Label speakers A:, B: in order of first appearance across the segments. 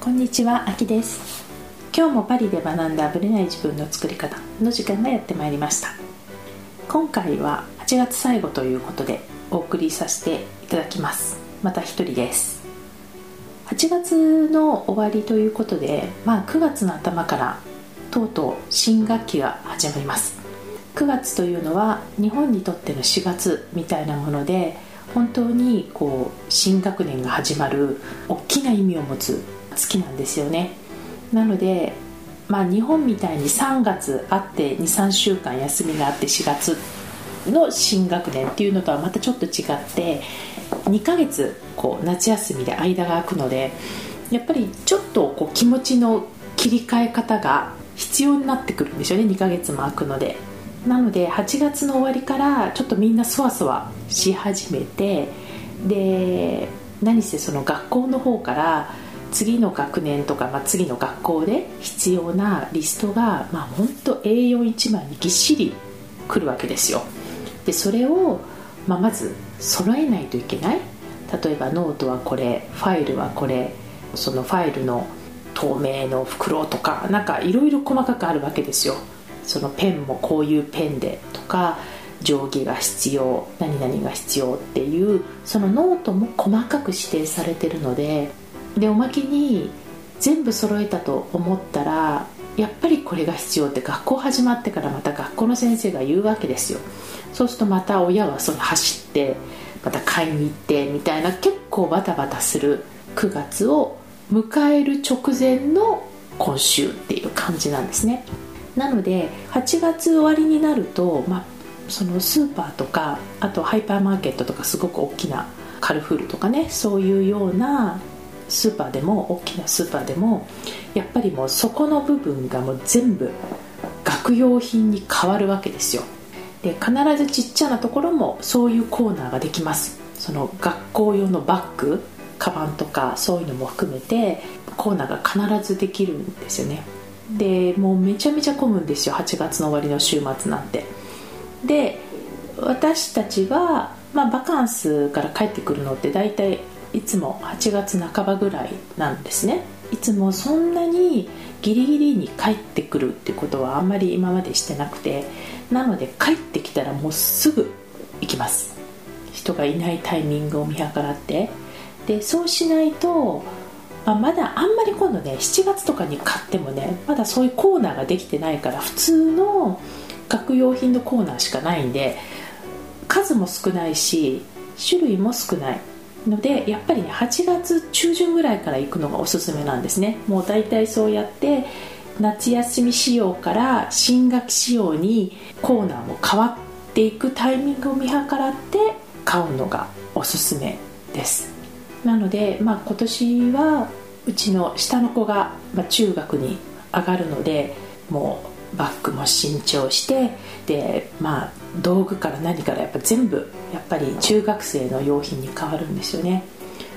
A: こんにちは、あきです。今日もパリで学んだブレない自分の作り方の時間がやってまいりました。今回は8月最後ということでお送りさせていただきます。また一人です。8月の終わりということで、まあ、9月の頭からとうとう新学期が始まります。9月というのは日本にとっての4月みたいなもので本当にこう新学年が始まる大きな意味を持つ月なんですよね。なのでまあ日本みたいに3月あって23週間休みがあって4月の新学年っていうのとはまたちょっと違って2ヶ月こう夏休みで間が空くのでやっぱりちょっとこう気持ちの切り替え方が必要になってくるんですよね2ヶ月も空くので。なので8月の終わりからちょっとみんなそわそわし始めてで何せその学校の方から次の学年とか、まあ、次の学校で必要なリストが、まあ、本当 A41 枚にぎっしり来るわけですよ。でそれを、まあ、まず揃えないといけない。例えばノートはこれファイルはこれそのファイルの透明の袋とかなんかいろいろ細かくあるわけですよ。そのペンもこういうペンでとか定規が必要何々が必要っていうそのノートも細かく指定されてるのででおまけに全部揃えたと思ったらやっぱりこれが必要って学校始まってからまた学校の先生が言うわけですよ。そうするとまた親はその走ってまた買いに行ってみたいな結構バタバタする9月を迎える直前の今週っていう感じなんですね。なので8月終わりになると、まあ、そのスーパーとかあとハイパーマーケットとかすごく大きなカルフールとかねそういうようなスーパーでも大きなスーパーでもやっぱりもうそこの部分がもう全部学用品に変わるわけですよ。で必ずちっちゃなところもそういうコーナーができます。その学校用のバッグカバンとかそういうのも含めてコーナーが必ずできるんですよね。でもうめちゃめちゃ混むんですよ。8月の終わりの週末なんて。で私たちは、まあ、バカンスから帰ってくるのって大体いつも8月半ばぐらいなんですね。いつもそんなにギリギリに帰ってくるってことはあんまり今までしてなくてなので帰ってきたらもうすぐ行きます。人がいないタイミングを見計らって。でそうしないとまあ、まだあんまり今度ね7月とかに買ってもねまだそういうコーナーができてないから普通の学用品のコーナーしかないんで数も少ないし種類も少ない。のでやっぱりね8月中旬ぐらいから行くのがおすすめなんですね。もう大体そうやって夏休み仕様から新学期仕様にコーナーも変わっていくタイミングを見計らって買うのがおすすめです。なので、まあ、今年はうちの下の子が、ま、中学に上がるのでもうバッグも新調してで、まあ、道具から何からやっぱ全部やっぱり中学生の用品に変わるんですよね。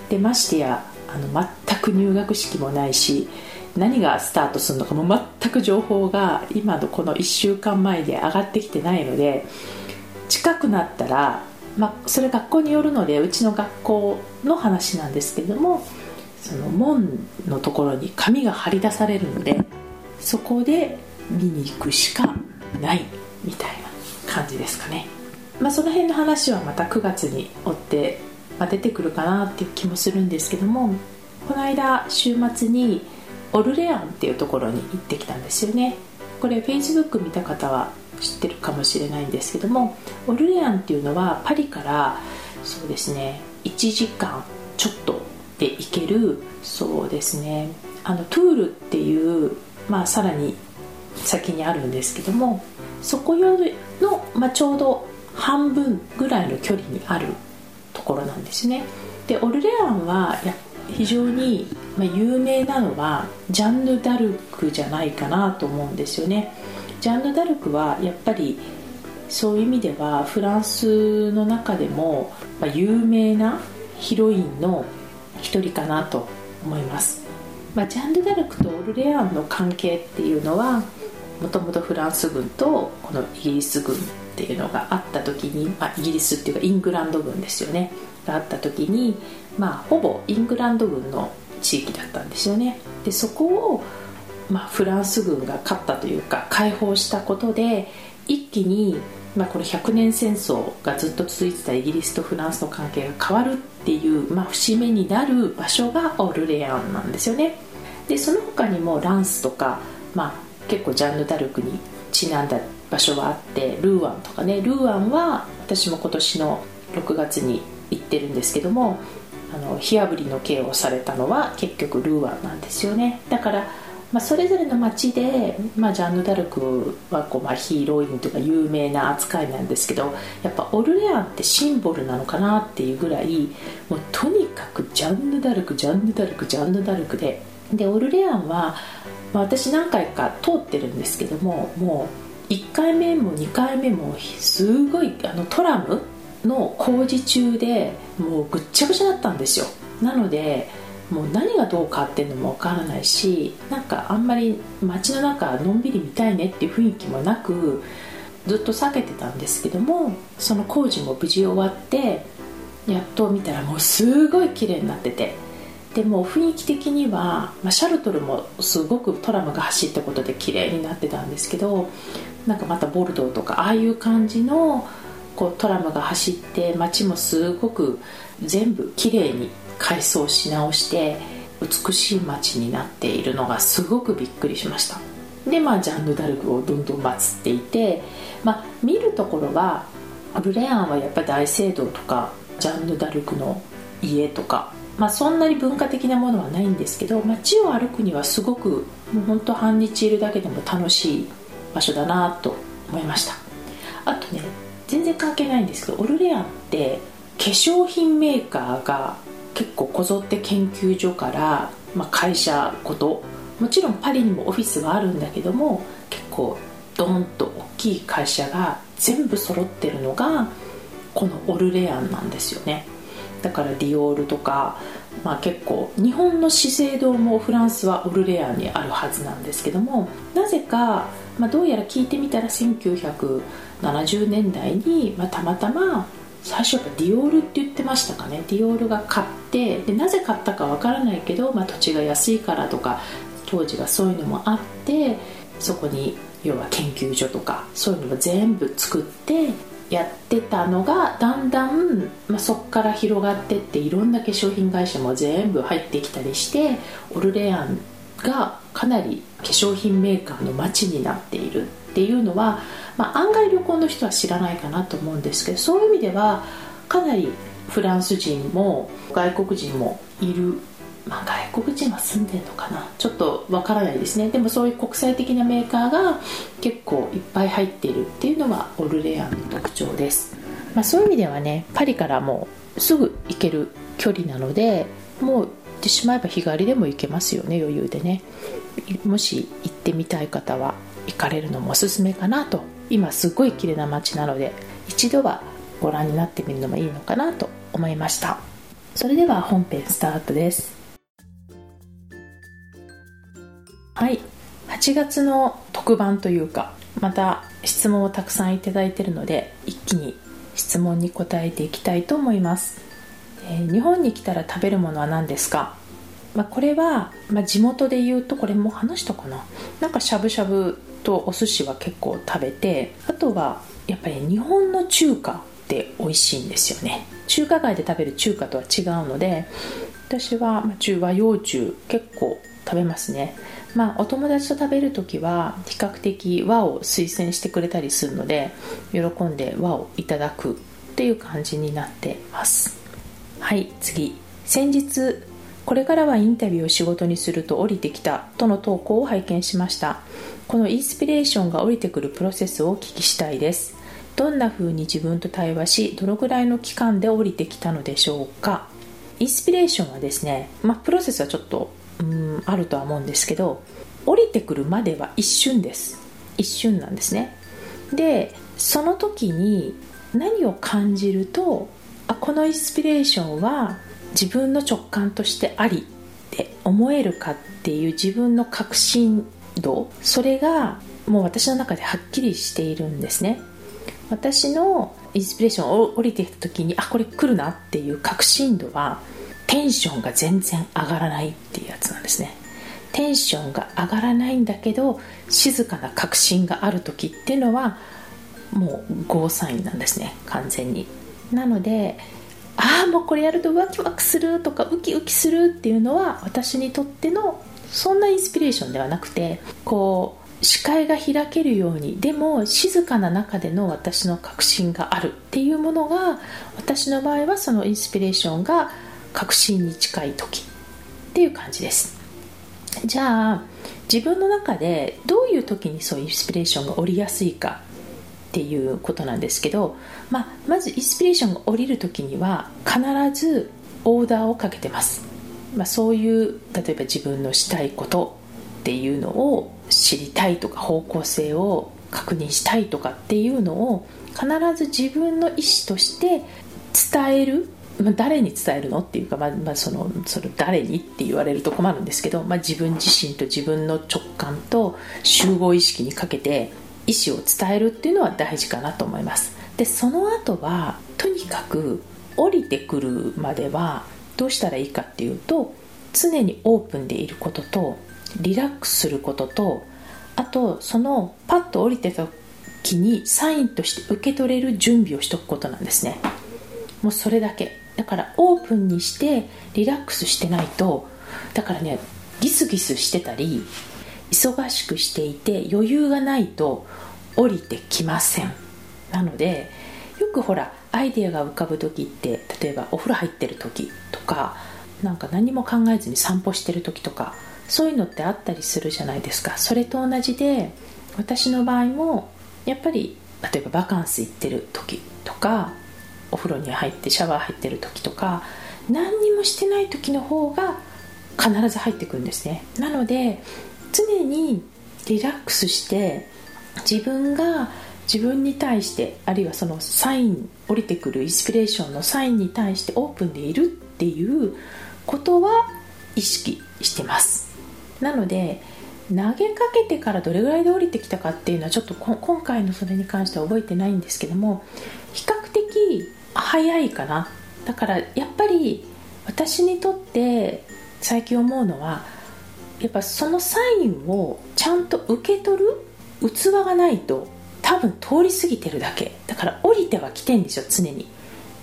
A: でましてやあの全く入学式もないし何がスタートするのかも全く情報が今のこの1週間前で上がってきてないので近くなったらまあ、それ学校によるのでうちの学校の話なんですけどもその門のところに紙が貼り出されるのでそこで見に行くしかないみたいな。感じですかね、まあ、その辺の話はまた9月に追って、まあ、出てくるかなっていう気もするんですけどもこの間週末にオルレアンっていうところに行ってきたんですよね。これ Facebook 見た方は知ってるかもしれないんですけどもオルレアンっていうのはパリからそうですね1時間ちょっとで行けるそうですねあのトゥールっていう、まあ、さらに先にあるんですけどもそこよりの、まあ、ちょうど半分ぐらいの距離にあるところなんですね。でオルレアンは非常に有名なのはジャンヌ・ダルクじゃないかなと思うんですよね。ジャンヌ・ダルクはやっぱりそういう意味ではフランスの中でも、ま、有名なヒロインの一人かなと思います、まあ、ジャンヌ・ダルクとオルレアンの関係っていうのはもともとフランス軍とこのイギリス軍っていうのがあった時に、まあ、イギリスっていうかイングランド軍ですよね。があった時に、まあ、ほぼイングランド軍の地域だったんですよね。でそこを、まあ、フランス軍が勝ったというか解放したことで一気に、まあ、この100年戦争がずっと続いてたイギリスとフランスの関係が変わるっていう、まあ、節目になる場所がオルレアンなんですよね。でその他にもランスとか、まあ、結構ジャンヌ・ダルクにちなんだ場所はあってルーアンとかねルーアンは私も今年の6月に行ってるんですけどもあの火あぶりの刑をされたのは結局ルーアンなんですよね。だから、まあ、それぞれの町で、まあ、ジャンヌ・ダルクはこう、まあ、ヒーローインとか有名な扱いなんですけどやっぱオルレアンってシンボルなのかなっていうぐらいもうとにかくジャンヌ・ダルクジャンヌ・ダルクジャンヌ・ダルクででオルレアンは、まあ、私何回か通ってるんですけどももう1回目も2回目もすごいあのトラムの工事中でもうぐっちゃぐちゃだったんですよ。なのでもう何がどう変わってんのもわからないしなんかあんまり街の中のんびり見たいねっていう雰囲気もなくずっと避けてたんですけどもその工事も無事終わってやっと見たらもうすごい綺麗になってて。でも雰囲気的には、まあ、シャルトルもすごくトラムが走ったことで綺麗になってたんですけどなんかまたボルドーとかああいう感じのこうトラムが走って街もすごく全部きれいに改装し直して美しい街になっているのがすごくびっくりしました。でまあジャンヌ・ダルクをどんどん祀っていて、まあ、見るところはルレアンはやっぱ大聖堂とかジャンヌ・ダルクの家とか、まあ、そんなに文化的なものはないんですけど街を歩くにはすごくもうほんと半日いるだけでも楽しい場所だなと思いました。あとね全然関係ないんですけどオルレアンって化粧品メーカーが結構こぞって研究所から、まあ、会社ごともちろんパリにもオフィスはあるんだけども結構ドーンと大きい会社が全部揃ってるのがこのオルレアンなんですよね。だからディオールとか、まあ、結構日本の資生堂もフランスはオルレアにあるはずなんですけどもなぜか、まあ、どうやら聞いてみたら1970年代に、まあ、たまたま最初やっぱディオールって言ってましたかね。ディオールが買ってでなぜ買ったかわからないけど、まあ、土地が安いからとか当時はそういうのもあってそこに要は研究所とかそういうのを全部作ってやってたのがだんだん、まあ、そこから広がってっていろんな化粧品会社も全部入ってきたりしてオルレアンがかなり化粧品メーカーの街になっているっていうのはまあ、案外旅行の人は知らないかなと思うんですけどそういう意味ではかなりフランス人も外国人もいる、まあ、外国人は住んでるのかな？ちょっとわからないですね。でもそういう国際的なメーカーが結構いっぱい入っているっていうのがオルレアンの特徴です、まあ、そういう意味ではねパリからもうすぐ行ける距離なのでもう行ってしまえば日帰りでも行けますよね余裕でね。もし行ってみたい方は行かれるのもおすすめかなと。今すごい綺麗な街なので一度はご覧になってみるのもいいのかなと思いました。それでは本編スタートです。はい。8月の特番というかまた質問をたくさんいただいているので一気に質問に答えていきたいと思います、えー、日本に来たら食べるものは何ですか？まあ、これは、まあ、地元で言うとこれも話したかな。なんかしゃぶしゃぶとお寿司は結構食べてあとはやっぱり日本の中華って美味しいんですよね。中華街で食べる中華とは違うので私は中和洋中結構食べますね。まあお友達と食べる時は比較的和を推薦してくれたりするので喜んで和をいただくっていう感じになってます。はい次。先日これからはインタビューを仕事にすると降りてきたとの投稿を拝見しました。このインスピレーションが降りてくるプロセスをお聞きしたいです。どんな風に自分と対話しどのぐらいの期間で降りてきたのでしょうか。インスピレーションはですね、まあ、プロセスはちょっとうんあるとは思うんですけど降りてくるまでは一瞬です。一瞬なんですね。でその時に何を感じるとあこのインスピレーションは自分の直感としてありって思えるかっていう自分の確信度それがもう私の中ではっきりしているんですね。私のインスピレーションを降りてきた時にあこれ来るなっていう確信度はテンションが全然上がらないっていうやつなんですね。テンションが上がらないんだけど静かな確信がある時っていうのはもうゴーサインなんですね。完全に。なのでああもうこれやるとワキワクするとかウキウキするっていうのは私にとってのそんなインスピレーションではなくてこう視界が開けるようにでも静かな中での私の確信があるっていうものが私の場合はそのインスピレーションが確信に近い時っていう感じです。じゃあ自分の中でどういう時にそうインスピレーションが降りやすいかっていうことなんですけど、まあ、まずインスピレーションが降りる時には必ずオーダーをかけてます、まあ、そういう例えば自分のしたいことっていうのを知りたいとか方向性を確認したいとかっていうのを必ず自分の意思として伝えるまあ、誰に伝えるのっていうか、まあまあ、そのその誰にって言われると困るんですけど、まあ、自分自身と自分の直感と集合意識にかけて意思を伝えるっていうのは大事かなと思います。でその後はとにかく降りてくるまではどうしたらいいかっていうと常にオープンでいることとリラックスすることとあとそのパッと降りてた時にサインとして受け取れる準備をしとくことなんですね。もうそれだけ。だからオープンにしてリラックスしてないとだからねギスギスしてたり忙しくしていて余裕がないと降りてきません。なのでよくほらアイデアが浮かぶ時って例えばお風呂入ってる時とかなんか何も考えずに散歩してる時とかそういうのってあったりするじゃないですか。それと同じで私の場合もやっぱり例えばバカンス行ってる時とかお風呂に入ってシャワー入ってる時とか何にもしてない時の方が必ず入ってくるんですね。なので常にリラックスして自分が自分に対してあるいはそのサイン降りてくるインスピレーションのサインに対してオープンでいるっていうことは意識してます。なので投げかけてからどれぐらいで降りてきたかっていうのはちょっと今回のそれに関しては覚えてないんですけども比較的早いかな。だからやっぱり私にとって最近思うのはやっぱそのサインをちゃんと受け取る器がないと多分通り過ぎてるだけ。だから降りてはきてんですよ常に。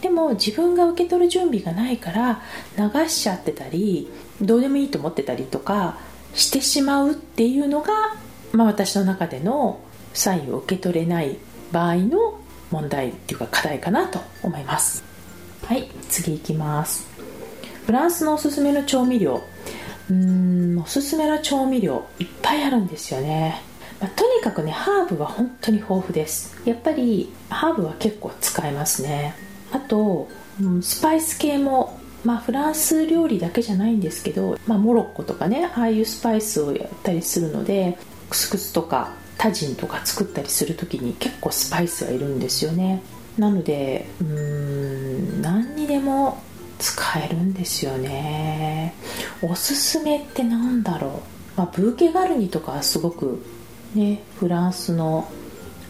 A: でも自分が受け取る準備がないから流しちゃってたりどうでもいいと思ってたりとかしてしまうっていうのが、まあ、私の中でのサインを受け取れない場合の問題っていうか課題かなと思います。はい次いきます。フランスのおすすめの調味料。うーんおすすめの調味料いっぱいあるんですよね、まあ、とにかくねハーブは本当に豊富です。やっぱりハーブは結構使えますね。あと、うん、スパイス系もまあ、フランス料理だけじゃないんですけど、まあ、モロッコとかねああいうスパイスをやったりするのでクスクスとかタジンとか作ったりする時に結構スパイスがいるんですよね。なのでうーん何にでも使えるんですよね。おすすめって何だろう、まあ、ブーケガルニとかはすごくねフランスの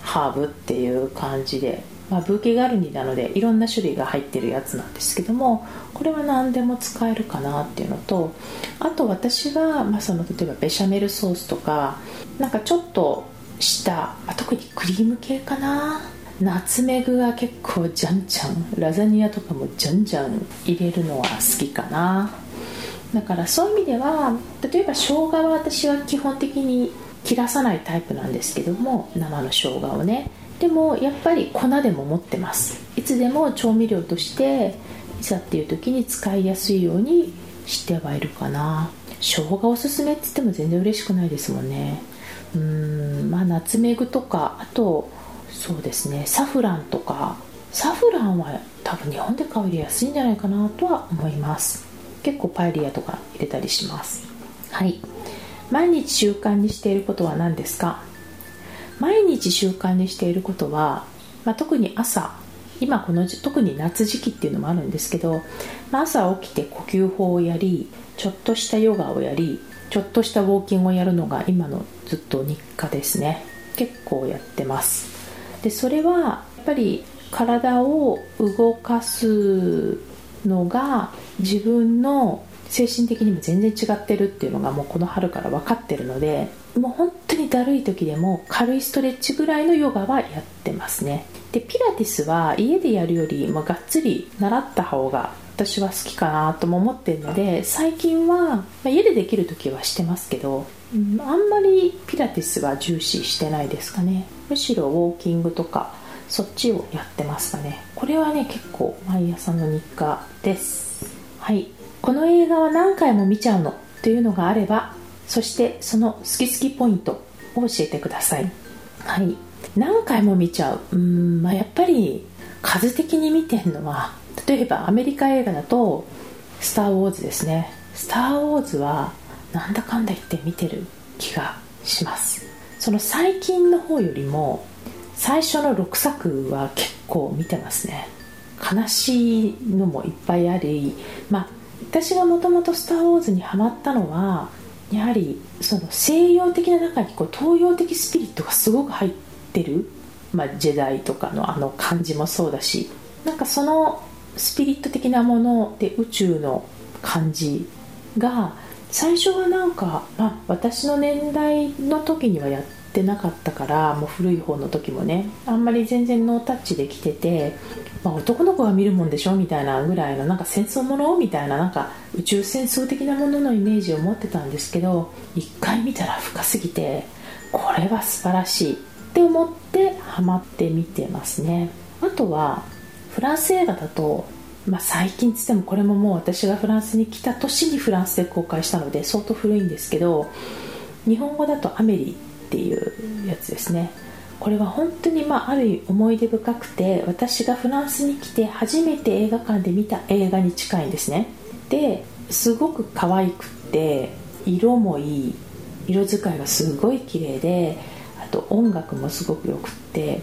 A: ハーブっていう感じで、まあ、ブーケガルニなのでいろんな種類が入ってるやつなんですけどもこれは何でも使えるかなっていうのとあと私は、まあ、その例えばベシャメルソースとかなんかちょっとしたまあ、特にクリーム系かな。ナツメグは結構じゃんじゃん。ラザニアとかもじゃんじゃん入れるのは好きかな。だからそういう意味では例えば生姜は私は基本的に切らさないタイプなんですけども生の生姜をね。でもやっぱり粉でも持ってます。いつでも調味料としていざっていう時に使いやすいようにしてはいるかな。生姜おすすめって言っても全然嬉しくないですもんね。うんまあナツメグとかあとそうですねサフランとかサフランは多分日本で買うより安いんじゃないかなとは思います。結構パエリアとか入れたりします。はい。毎日習慣にしていることは何ですか？毎日習慣にしていることは、まあ、特に朝今この特に夏時期っていうのもあるんですけど、まあ、朝起きて呼吸法をやりちょっとしたヨガをやりちょっとしたウォーキングをやるのが今のずっと日課ですね。結構やってます。でそれはやっぱり体を動かすのが自分の精神的にも全然違ってるっていうのがもうこの春から分かってるのでもう本当にだるい時でも軽いストレッチぐらいのヨガはやってますね。でピラティスは家でやるよりもがっつり習った方が私は好きかなとも思ってるので最近は、まあ、家でできる時はしてますけど、うん、あんまりピラティスは重視してないですかね。むしろウォーキングとかそっちをやってますかね。これはね結構毎朝の日課です。はい。この映画は何回も見ちゃうのというのがあればそしてその好き好きポイントを教えてください。はい。何回も見ちゃう。うん、まあ、やっぱり数的に見てるのは例えばアメリカ映画だと「スター・ウォーズ」ですね「スター・ウォーズ」はなんだかんだ言って見てる気がします。その最近の方よりも最初の6作は結構見てますね。悲しいのもいっぱいありまあ私がもともと「スター・ウォーズ」にハマったのはやはりその西洋的な中にこう東洋的スピリットがすごく入ってる、まあ、ジェダイとかのあの感じもそうだしなんかそのスピリット的なもので宇宙の感じが最初はなんか、まあ、私の年代の時にはやってなかったからもう古い方の時もねあんまり全然ノータッチできてて、まあ、男の子が見るもんでしょみたいなぐらいのなんか戦争ものみたいななんか宇宙戦争的なもののイメージを持ってたんですけど一回見たら深すぎてこれは素晴らしいって思ってハマって見てますね。あとはフランス映画だとまあ、最近つってもこれももう私がフランスに来た年にフランスで公開したので相当古いんですけど日本語だと「アメリ」っていうやつですね。これは本当にまあある意味思い出深くて私がフランスに来て初めて映画館で見た映画に近いんですね。ですごく可愛くって色もいい色使いがすごい綺麗であと音楽もすごくよくって。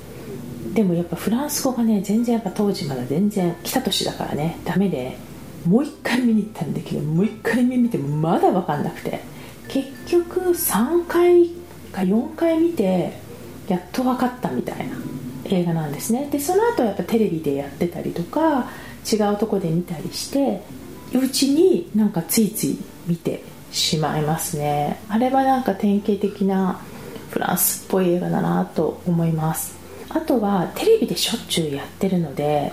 A: でもやっぱフランス語がね全然やっぱ当時まだ全然来た年だからねダメでもう一回見に行ったんだけどもう一回目見てもまだ分かんなくて結局3回か4回見てやっと分かったみたいな映画なんですね。でその後やっぱテレビでやってたりとか違うとこで見たりしてうちになんかついつい見てしまいますね。あれはなんか典型的なフランスっぽい映画だなと思います。あとはテレビでしょっちゅうやってるので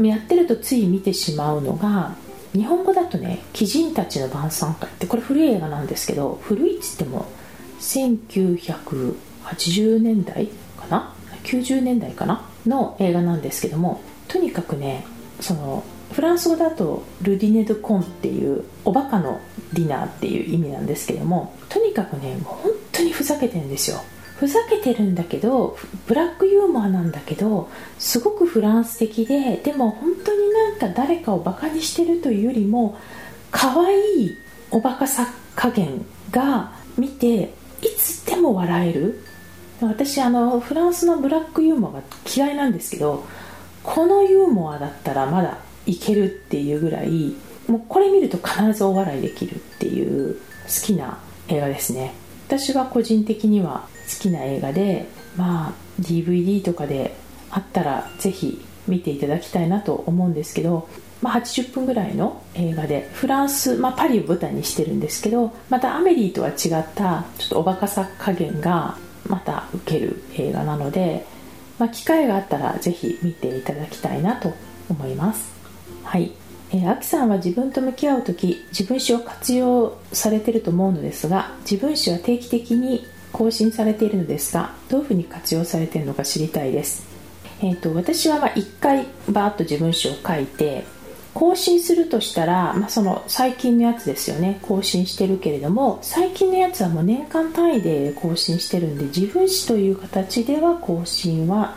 A: やってるとつい見てしまうのが日本語だとね「鬼人たちの晩餐会」ってこれ古い映画なんですけど古いっつっても1980年代かな？90年代かな？の映画なんですけどもとにかくねそのフランス語だとルディネ・ド・コンっていうおバカのディナーっていう意味なんですけどもとにかくねもう本当にふざけてるんですよ。ふざけてるんだけどブラックユーモアなんだけどすごくフランス的ででも本当になんか誰かをバカにしてるというよりも可愛いおバカさ加減が見ていつでも笑える。私あのフランスのブラックユーモアが嫌いなんですけどこのユーモアだったらまだいけるっていうぐらいもうこれ見ると必ずお笑いできるっていう好きな映画ですね。私は個人的には好きな映画でまあ DVD とかであったらぜひ見ていただきたいなと思うんですけど、まあ、80分ぐらいの映画でフランス、まあ、パリを舞台にしてるんですけどまたアメリーとは違ったちょっとおバカさ加減がまた受ける映画なので、まあ、機会があったらぜひ見ていただきたいなと思います。はい。えー、アキさんは自分と向き合う時自分史を活用されてると思うのですが自分史は定期的に更新されているのですがどういうふうに活用されているのか知りたいです、えーと、私はま1回バーッと自分史を書いて更新するとしたら、まあ、その最近のやつですよね。更新してるけれども最近のやつはもう年間単位で更新してるんで自分史という形では更新は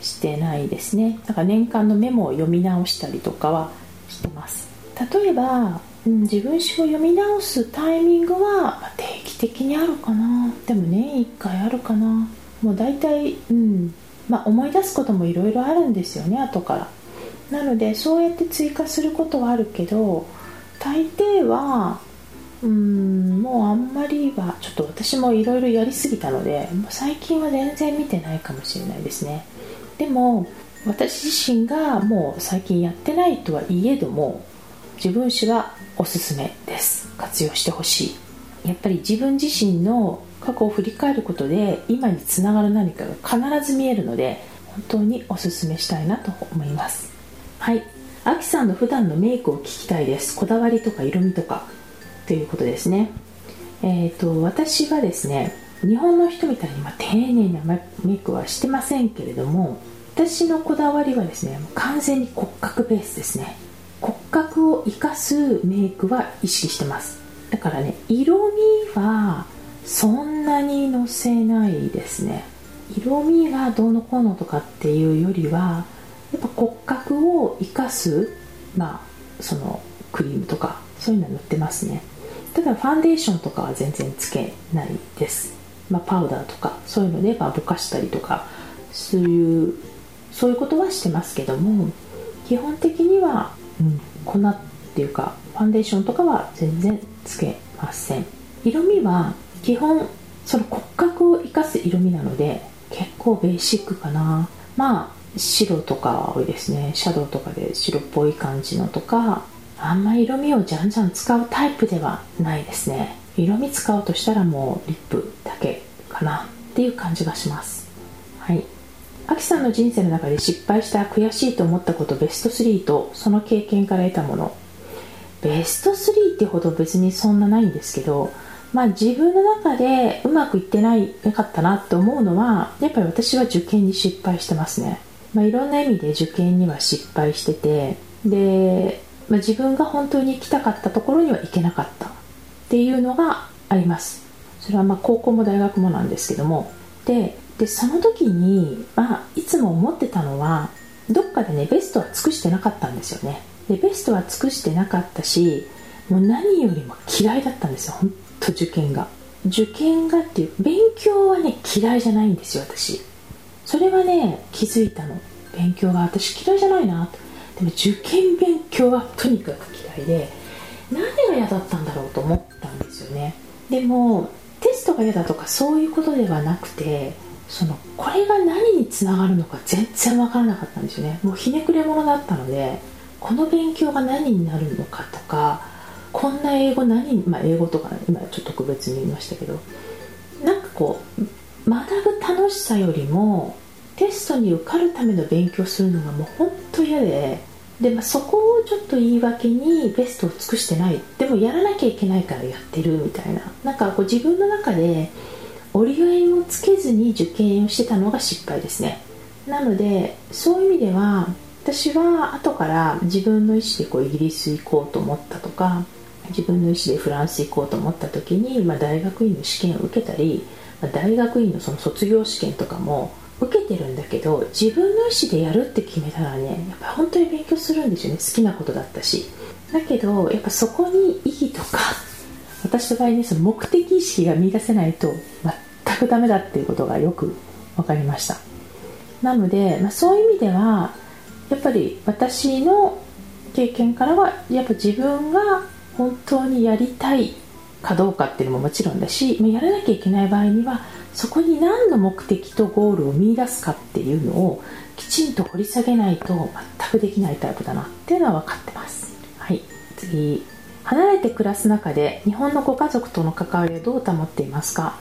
A: してないですね。だから年間のメモを読み直したりとかはしてます。例えばうん、自分史を読み直すタイミングは、定期的にあるかな。でも年1回あるかな。もう大体、うん。まあ、思い出すこともいろいろあるんですよね後から。なのでそうやって追加することはあるけど大抵はうんもうあんまりはちょっと私もいろいろやりすぎたのでもう最近は全然見てないかもしれないですね。でも私自身がもう最近やってないとはいえども自分史はおすすめです。活用してほしい。やっぱり自分自身の過去を振り返ることで今につながる何かが必ず見えるので本当におすすめしたいなと思います。はい。アキさんの普段のメイクを聞きたいです。こだわりとか色味とか。ということですね。えっ、ー、と私はですね日本の人みたいに、ま、丁寧なメイクはしてませんけれども私のこだわりはですね完全に骨格ベースですね。骨格を生かすメイクは意識してます。だからね色味はそんなにのせないですね。色味がどうのこうのとかっていうよりはやっぱ骨格を生かすまあそのクリームとかそういうの塗ってますね。ただファンデーションとかは全然つけないです、まあ、パウダーとかそういうのでまあぼかしたりとかそういうそういうことはしてますけども基本的には、粉っていうかファンデーションとかは全然つけません。色味は基本その骨格を生かす色味なので結構ベーシックかな。まあ白とか多いですね。シャドウとかで白っぽい感じのとかあんま色味をじゃんじゃん使うタイプではないですね。色味使うとしたらもうリップだけかなっていう感じがします。はい。アキさんの人生の中で失敗した悔しいと思ったことベスト3とその経験から得たもの。ベスト3ってほど別にそんなないんですけどまあ自分の中でうまくいってないなかったなって思うのはやっぱり私は受験に失敗してますね、まあ、いろんな意味で受験には失敗しててで、まあ、自分が本当に行きたかったところには行けなかった。っていうのがあります。それはまあ高校も大学もなんですけども。ででその時に、まあ、いつも思ってたのはどっかでねベストは尽くしてなかったんですよね。でベストは尽くしてなかったしもう何よりも嫌いだったんですよ本当受験が。受験がっていう勉強はね嫌いじゃないんですよ私。それはね気づいたの。勉強が私嫌いじゃないなでも受験勉強はとにかく嫌いで何が嫌だったんだろうと思ったんですよね。でもテストが嫌だとかそういうことではなくてそのこれが何につながるのか全然分からなかったんですよね。もうひねくれ者だったのでこの勉強が何になるのかとかこんな英語何、まあ、英語とか今ちょっと特別に言いましたけどなんかこう学ぶ楽しさよりもテストに受かるための勉強するのがもう本当嫌でで、まあ、そこをちょっと言い訳にベストを尽くしてない。でもやらなきゃいけないからやってるみたいな。なんかこう自分の中で折り合いもつけずに受験をしてたのが失敗ですね。なのでそういう意味では私は後から自分の意思でこうイギリス行こうと思ったとか自分の意思でフランス行こうと思った時に、まあ、大学院の試験を受けたり、まあ、大学院のその卒業試験とかも受けてるんだけど自分の意思でやるって決めたらねやっぱ本当に勉強するんですよね。好きなことだったし。だけどやっぱそこに意義とか私の場合ねその目的意識が見出せないと全くダメだっていうことがよく分かりました。なので、まあ、そういう意味ではやっぱり私の経験からはやっぱ自分が本当にやりたいかどうかっていうのももちろんだしやらなきゃいけない場合にはそこに何の目的とゴールを見いだすかっていうのをきちんと掘り下げないと全くできないタイプだなっていうのは分かってます。はい。次。離れて暮らす中で日本のご家族との関わりをどう保っていますか？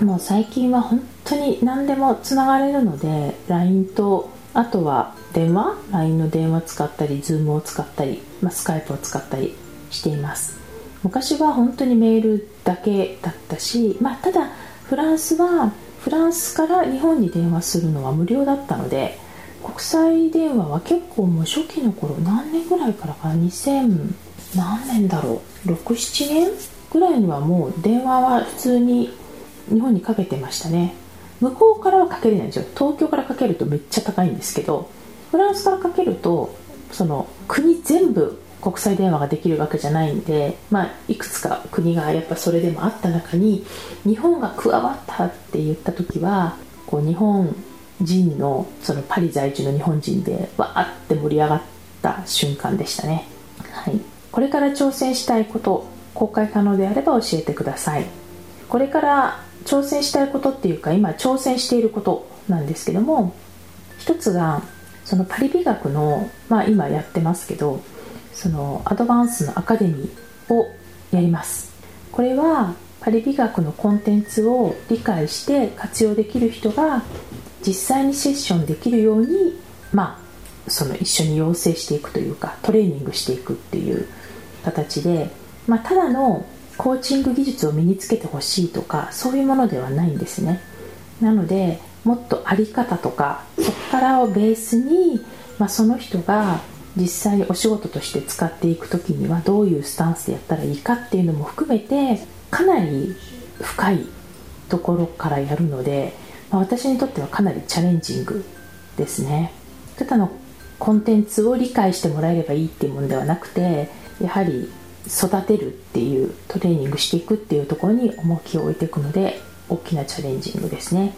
A: もう最近は本当に何でもつながれるので LINE とあとは電話？LINE の電話使ったり Zoom を使ったり、まあ、スカイプを使ったりしています。昔は本当にメールだけだったし、まあ、ただフランスはフランスから日本に電話するのは無料だったので国際電話は結構もう初期の頃何年ぐらいからかな？2000何年だろう？67年ぐらいにはもう電話は普通に日本にかけてましたね。向こうからはかけれないんですよ。東京からかけるとめっちゃ高いんですけどフランスからかけるとその国全部国際電話ができるわけじゃないんで、まあ、いくつか国がやっぱそれでもあった中に日本が加わったって言った時はこう日本人のそのパリ在住の日本人でわーって盛り上がった瞬間でしたね。はい。これから挑戦したいこと公開可能であれば教えてください。これから挑戦したいことっていうか今挑戦していることなんですけども一つがそのパリ美学の、まあ、今やってますけどそのアドバンスのアカデミーをやります。これはパリ美学のコンテンツを理解して活用できる人が実際にセッションできるようにまあその一緒に養成していくというかトレーニングしていくっていう形で、まあ、ただのコーチング技術を身につけてほしいとかそういうものではないんですね。なのでもっとあり方とかそこからをベースに、まあ、その人が実際お仕事として使っていく時にはどういうスタンスでやったらいいかっていうのも含めてかなり深いところからやるので、まあ、私にとってはかなりチャレンジングですね。ただのコンテンツを理解してもらえればいいっていうものではなくてやはり育てるっていうトレーニングしていくっていうところに重きを置いていくので大きなチャレンジングですね。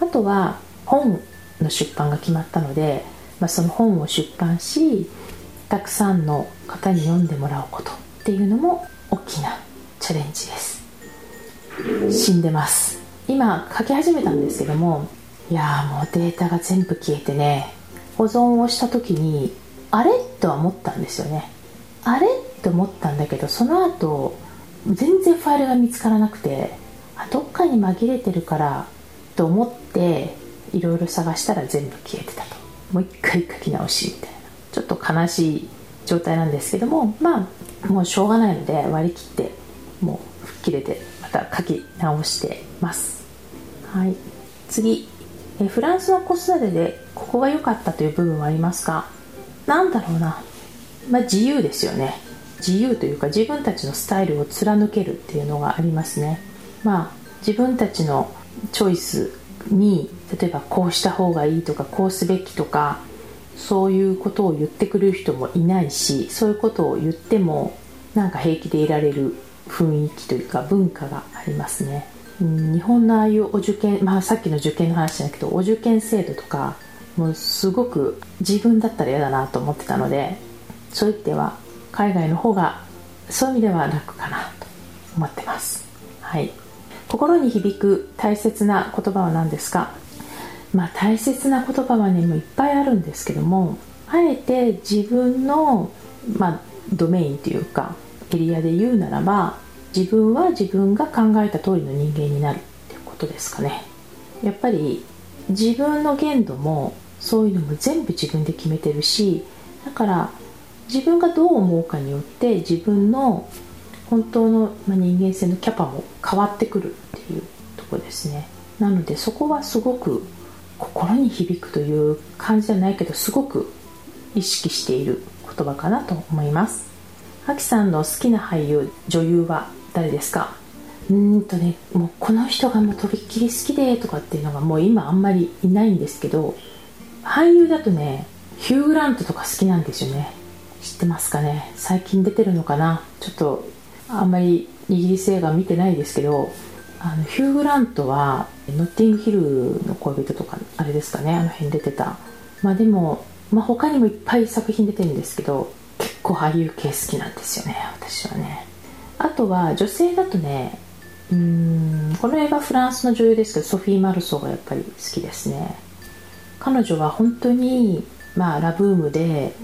A: あとは本の出版が決まったので、まあ、その本を出版したくさんの方に読んでもらうことっていうのも大きなチャレンジです。死んでます。今書き始めたんですけどもいやもうデータが全部消えてね保存をした時にあれ？とは思ったんですよね。あれ？って思ったんだけどその後全然ファイルが見つからなくてあどっかに紛れてるからと思っていろいろ探したら全部消えてたと。もう一回書き直しみたいな。ちょっと悲しい状態なんですけどもまあもうしょうがないので割り切ってもう吹っ切れてまた書き直してます。はい。次。えフランスの子育てでここが良かったという部分はありますか？なんだろうな。まあ自由ですよね。自由というか自分たちのスタイルを貫けるっていうのがありますね。まあ自分たちのチョイスに例えばこうした方がいいとかこうすべきとかそういうことを言ってくれる人もいないしそういうことを言ってもなんか平気でいられる雰囲気というか文化がありますね、うん、日本のああいうお受験、まあ、さっきの受験の話だけどお受験制度とかもうすごく自分だったら嫌だなと思ってたのでそういう意味では海外の方がそういう意味では楽かなと思ってます。はい。心に響く大切な言葉は何ですか？まあ大切な言葉はねもういっぱいあるんですけどもあえて自分の、まあ、ドメインというかエリアで言うならば自分は自分が考えた通りの人間になるっていうことですかね。やっぱり自分の限度もそういうのも全部自分で決めてるしだから自分がどう思うかによって自分の本当の人間性のキャパも変わってくるっていうとこですね。なのでそこはすごく心に響くという感じじゃないけどすごく意識している言葉かなと思います。あきさんの好きな俳優女優は誰ですか？うんとねもうこの人がもうとびっきり好きでとかっていうのがもう今あんまりいないんですけど俳優だとねヒュー・グラントとか好きなんですよね。知ってますかね？最近出てるのかな？ちょっとあんまりイギリス映画見てないですけどあのヒュー・グラントはノッティングヒルの恋人とかあれですかね？あの辺出てた。まあでも、まあ、他にもいっぱい作品出てるんですけど結構俳優系好きなんですよね私はね。あとは女性だとねうんこの映画フランスの女優ですけどソフィー・マルソーがやっぱり好きですね。彼女は本当にまあラブームで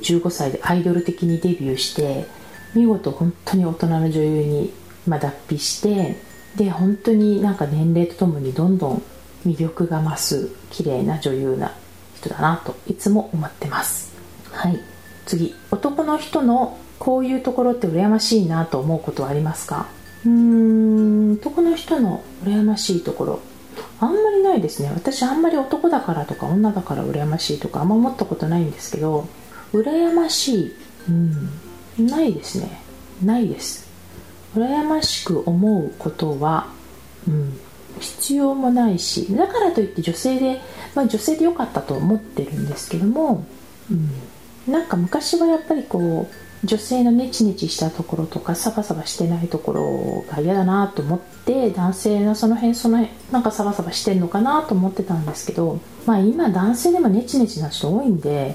A: 15歳でアイドル的にデビューして見事本当に大人の女優に、まあ、脱皮してで本当になんか年齢とともにどんどん魅力が増す綺麗な女優な人だなといつも思ってます。はい。次。男の人のこういうところって羨ましいなと思うことはありますか？うーん。男の人の羨ましいところあんまりないですね。私あんまり男だからとか女だから羨ましいとかあんま思ったことないんですけど羨ましい。うん。ないですね。ないです。羨ましく思うことは、うん、必要もないしだからといって女性で、まあ、女性で良かったと思ってるんですけども、うん、なんか昔はやっぱりこう女性のネチネチしたところとかサバサバしてないところが嫌だなと思って男性のその辺その辺なんかサバサバしてんのかなと思ってたんですけどまあ今男性でもネチネチな人多いんで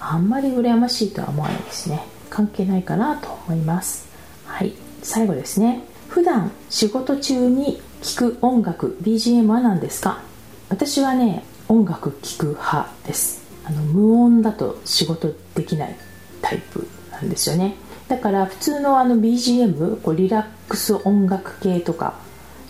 A: あんまり羨ましいとは思わないですね。関係ないかなと思います。はい。最後ですね。普段仕事中に聴く音楽 BGM は何ですか？私はね音楽聴く派です。あの無音だと仕事できないタイプなんですよね。だから普通のあの BGM こうリラックス音楽系とか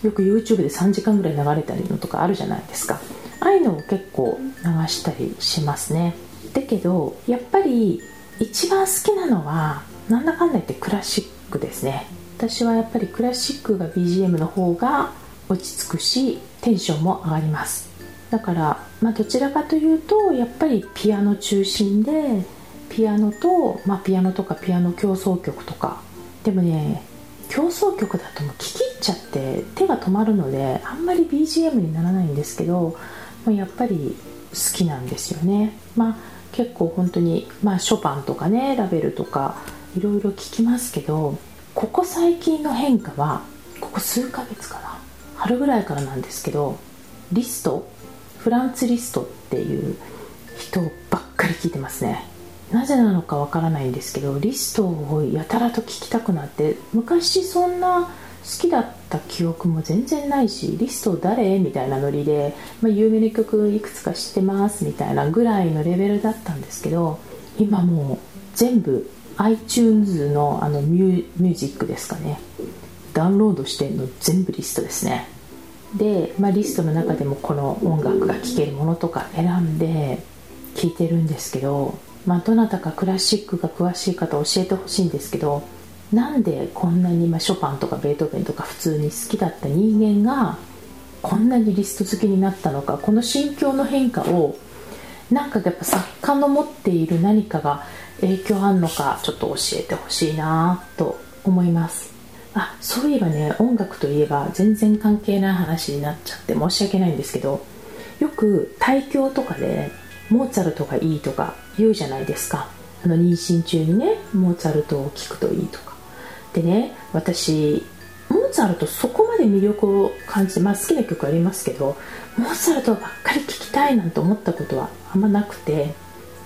A: よく YouTube で3時間ぐらい流れたりのとかあるじゃないですか。ああいうのを結構流したりしますね。だけどやっぱり一番好きなのはなんだかんだ言ってクラシックですね。私はやっぱりクラシックが BGM の方が落ち着くしテンションも上がります。だから、まあ、どちらかというとやっぱりピアノ中心でピアノと、まあ、ピアノとかピアノ協奏曲とか。でもね競争曲だともう聴き入っちゃって手が止まるのであんまり BGM にならないんですけど、ま、やっぱり好きなんですよね。まあ結構本当にまあショパンとかねラベルとかいろいろ聞きますけどここ最近の変化はここ数ヶ月かな春ぐらいからなんですけどリストフランツ・リストっていう人ばっかり聞いてますね。なぜなのかわからないんですけどリストをやたらと聞きたくなって昔そんな好きだった記憶も全然ないしリスト誰？みたいなノリで、まあ、有名な曲いくつか知ってますみたいなぐらいのレベルだったんですけど今もう全部 iTunes のあのミュージックですかね。ダウンロードしてんの全部リストですね。で、まあ、リストの中でもこの音楽が聴けるものとか選んで聴いてるんですけどまあ、どなたかクラシックが詳しい方教えてほしいんですけどなんでこんなに、まあ、ショパンとかベートーベンとか普通に好きだった人間がこんなにリスト好きになったのかこの心境の変化をなんかやっぱ作家の持っている何かが影響あんのかちょっと教えてほしいなと思います。あそういえばね音楽といえば全然関係ない話になっちゃって申し訳ないんですけどよく対響とかでモーツァルトがいいとか言うじゃないですか。あの妊娠中にねモーツァルトを聴くといいとか。でね私モーツァルトそこまで魅力を感じて、まあ、好きな曲ありますけどモーツァルトばっかり聴きたいなんて思ったことはあんまなくて。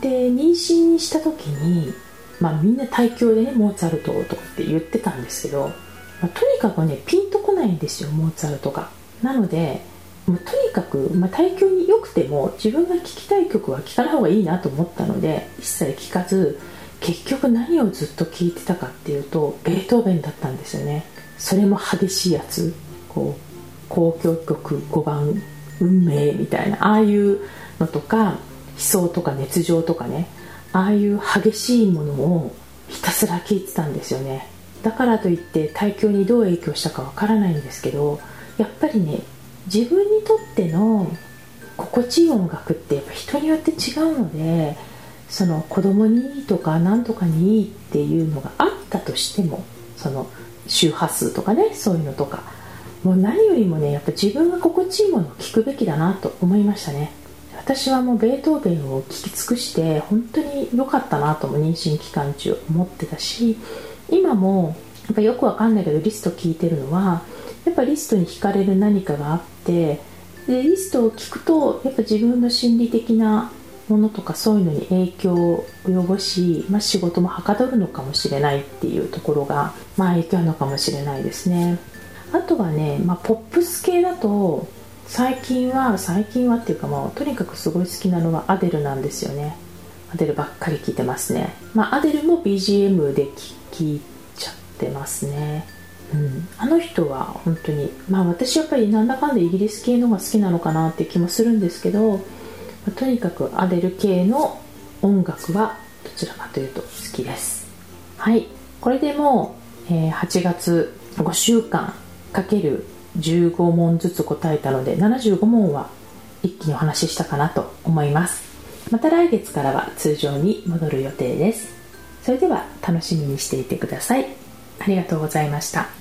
A: で妊娠した時に、まあ、みんな大響でねモーツァルトとかって言ってたんですけど、まあ、とにかくねピンとこないんですよモーツァルトが。なのでもうとにかく、まあ、対響に良くても自分が聴きたい曲は聴かない方がいいなと思ったので一切聴かず結局何をずっと聴いてたかっていうとベートーベンだったんですよね。それも激しいやつ。こう交響曲5番運命みたいなああいうのとか悲壮とか熱情とかね。ああいう激しいものをひたすら聴いてたんですよね。だからといって対響にどう影響したかわからないんですけどやっぱりね自分にとっての心地いい音楽ってやっぱ人によって違うのでその子供にいいとか何とかにいいっていうのがあったとしてもその周波数とかねそういうのとかもう何よりもねやっぱ自分が心地いいものを聞くべきだなと思いましたね。私はもうベートーベンを聴き尽くして本当に良かったなとも妊娠期間中思ってたし今もやっぱよくわかんないけどリスト聞いてるのはやっぱリストに惹かれる何かがあってでリストを聞くとやっぱ自分の心理的なものとかそういうのに影響を及ぼし、まあ、仕事もはかどるのかもしれないっていうところが、まあ、影響あるのかもしれないですね。あとはね、まあ、ポップス系だと最近は最近はっていうかもうとにかくすごい好きなのはアデルなんですよね。アデルばっかり聴いてますね。まあアデルも BGM で聴いちゃってますね。あの人は本当にまあ私やっぱりなんだかんだイギリス系の方が好きなのかなって気もするんですけど、まあ、とにかくアデル系の音楽はどちらかというと好きです。はい。これでもう、えー、8月5週間かける15問ずつ答えたので75問は一気にお話ししたかなと思います。また来月からは通常に戻る予定です。それでは楽しみにしていてください。ありがとうございました。